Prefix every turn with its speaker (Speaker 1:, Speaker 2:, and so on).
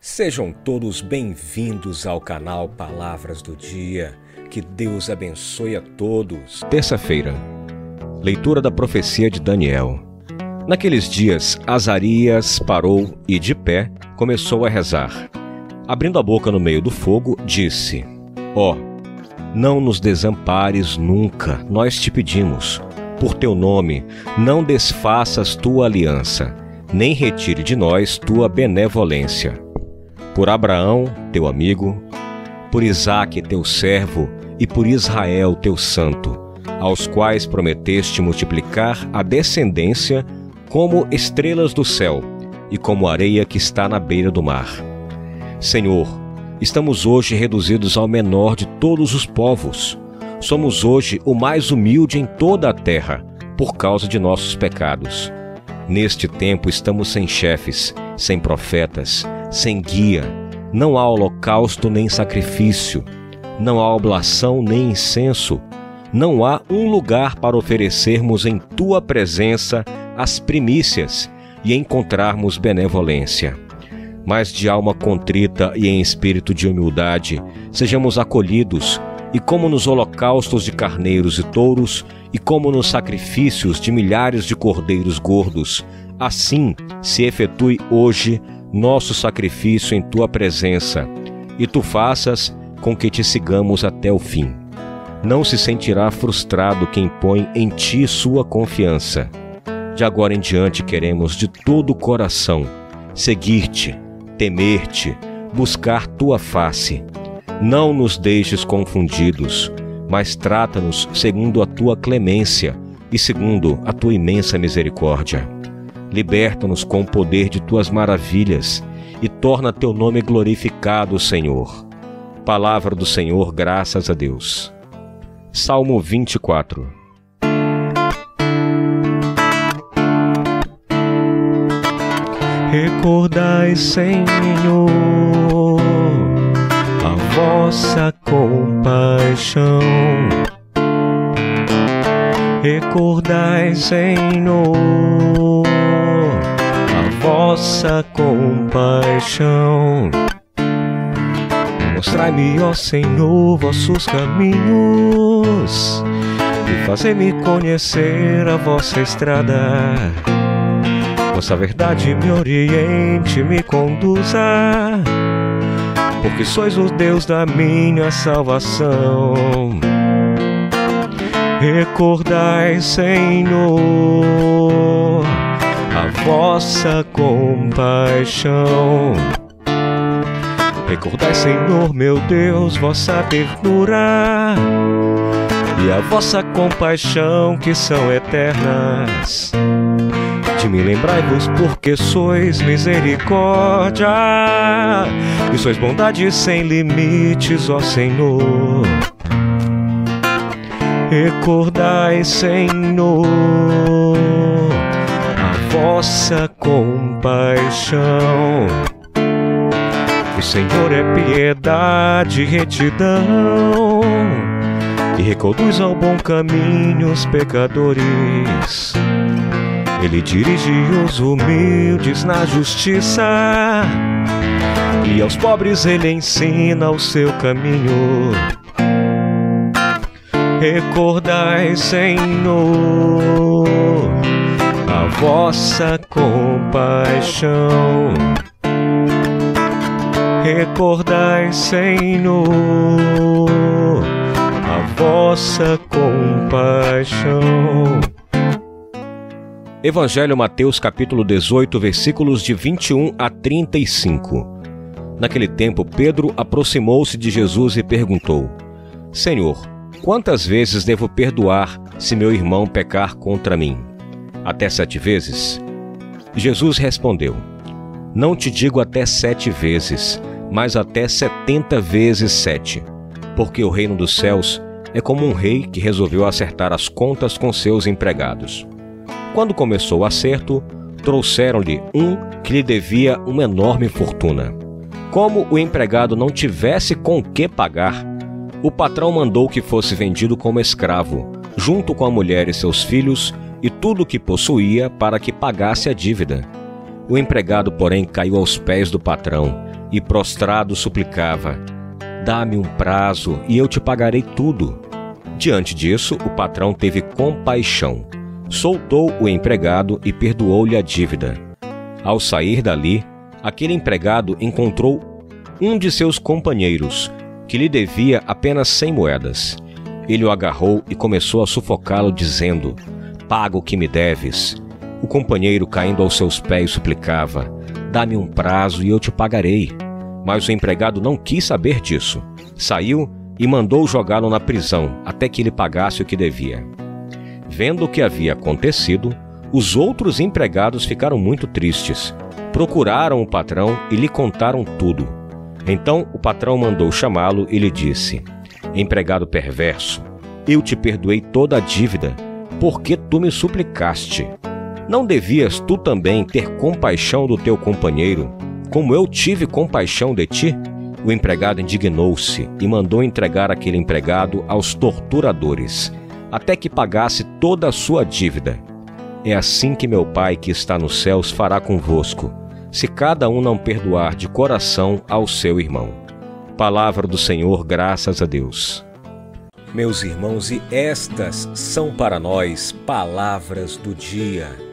Speaker 1: Sejam todos bem-vindos ao canal Palavras do Dia. Que Deus abençoe a todos.
Speaker 2: Terça-feira. Leitura da profecia de Daniel. Naqueles dias, Azarias parou e, de pé, começou a rezar. Abrindo a boca no meio do fogo, disse: Ó, oh, não nos desampares nunca, nós te pedimos. Por teu nome, não desfaças tua aliança, nem retire de nós tua benevolência por Abraão, teu amigo, por Isaque, teu servo, e por Israel, teu santo, aos quais prometeste multiplicar a descendência como estrelas do céu e como areia que está na beira do mar. Senhor, estamos hoje reduzidos ao menor de todos os povos. Somos hoje o mais humilde em toda a terra, por causa de nossos pecados. Neste tempo estamos sem chefes, sem profetas, sem guia. Não há holocausto nem sacrifício, não há oblação nem incenso, não há um lugar para oferecermos em tua presença as primícias e encontrarmos benevolência. Mas de alma contrita e em espírito de humildade, sejamos acolhidos, e como nos holocaustos de carneiros e touros, e como nos sacrifícios de milhares de cordeiros gordos, assim se efetue hoje nosso sacrifício em tua presença, e tu faças com que te sigamos até o fim. Não se sentirá frustrado quem põe em ti sua confiança. De agora em diante queremos de todo o coração seguir-te, temer-te, buscar tua face. Não nos deixes confundidos, mas trata-nos segundo a tua clemência e segundo a tua imensa misericórdia. Liberta-nos com o poder de tuas maravilhas e torna teu nome glorificado, Senhor. Palavra do Senhor, graças a Deus. Salmo 24
Speaker 3: Recordai, Senhor, a vossa compaixão. Recordai, Senhor, vossa compaixão. Mostrai-me, ó Senhor, vossos caminhos e fazei-me conhecer a vossa estrada. Vossa verdade me oriente, me conduza, porque sois o Deus da minha salvação. Recordai, Senhor vossa compaixão. Recordai, Senhor meu Deus, vossa ternura e a vossa compaixão que são eternas. De me lembrai-vos, porque sois misericórdia e sois bondade sem limites, ó Senhor. Recordai, Senhor vossa compaixão. O Senhor é piedade e retidão, e reconduz ao bom caminho os pecadores. Ele dirige os humildes na justiça, e aos pobres ele ensina o seu caminho. Recordai, Senhor vossa compaixão. Recordai, Senhor, a vossa compaixão.
Speaker 2: Evangelho Mateus capítulo 18, versículos de 21 a 35. Naquele tempo, Pedro aproximou-se de Jesus e perguntou: Senhor, quantas vezes devo perdoar se meu irmão pecar contra mim? Até sete vezes? Jesus respondeu: Não te digo até sete vezes, mas até setenta vezes sete. Porque o reino dos céus é como um rei que resolveu acertar as contas com seus empregados. Quando começou o acerto, trouxeram-lhe um que lhe devia uma enorme fortuna. Como o empregado não tivesse com que pagar, o patrão mandou que fosse vendido como escravo, junto com a mulher e seus filhos, e tudo o que possuía para que pagasse a dívida. O empregado, porém, caiu aos pés do patrão, e prostrado suplicava: Dá-me um prazo e eu te pagarei tudo. Diante disso, o patrão teve compaixão, soltou o empregado e perdoou-lhe a dívida. Ao sair dali, aquele empregado encontrou um de seus companheiros, que lhe devia apenas cem moedas. Ele o agarrou e começou a sufocá-lo, dizendo: Paga o que me deves. O companheiro, caindo aos seus pés, suplicava: Dá-me um prazo e eu te pagarei. Mas o empregado não quis saber disso. Saiu e mandou jogá-lo na prisão até que ele pagasse o que devia. Vendo o que havia acontecido, os outros empregados ficaram muito tristes. Procuraram o patrão e lhe contaram tudo. Então o patrão mandou chamá-lo e lhe disse: Empregado perverso, eu te perdoei toda a dívida, porque tu me suplicaste. Não devias tu também ter compaixão do teu companheiro, como eu tive compaixão de ti? O empregado indignou-se e mandou entregar aquele empregado aos torturadores, até que pagasse toda a sua dívida. É assim que meu Pai que está nos céus fará convosco, se cada um não perdoar de coração ao seu irmão. Palavra do Senhor, graças a Deus.
Speaker 1: Meus irmãos, e estas são para nós palavras do dia.